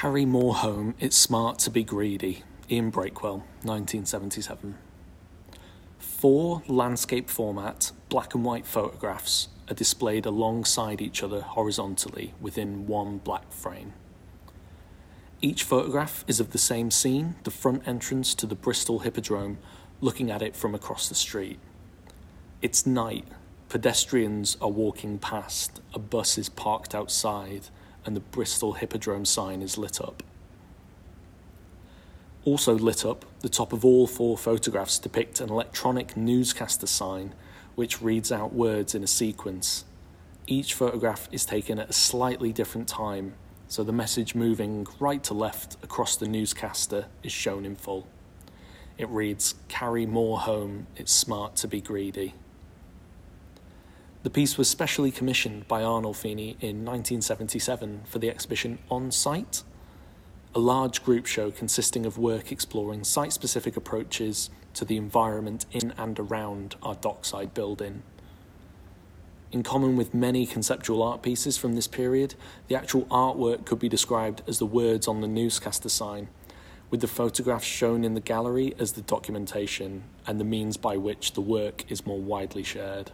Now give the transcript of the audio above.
Carry more home, it's smart to be greedy. Ian Breakwell, 1977. Four landscape format, black and white photographs are displayed alongside each other horizontally within one black frame. Each photograph is of the same scene, the front entrance to the Bristol Hippodrome, looking at it from across the street. It's night, pedestrians are walking past, a bus is parked outside, and the Bristol Hippodrome sign is lit up. Also lit up, the top of all four photographs depict an electronic newscaster sign which reads out words in a sequence. Each photograph is taken at a slightly different time, so the message moving right to left across the newscaster is shown in full. It reads, Carry more home, it's smart to be greedy. The piece was specially commissioned by Arnolfini in 1977 for the exhibition On Site, a large group show consisting of work exploring site specific approaches to the environment in and around our dockside building. In common with many conceptual art pieces from this period, the actual artwork could be described as the words on the newscaster sign, with the photographs shown in the gallery as the documentation and the means by which the work is more widely shared.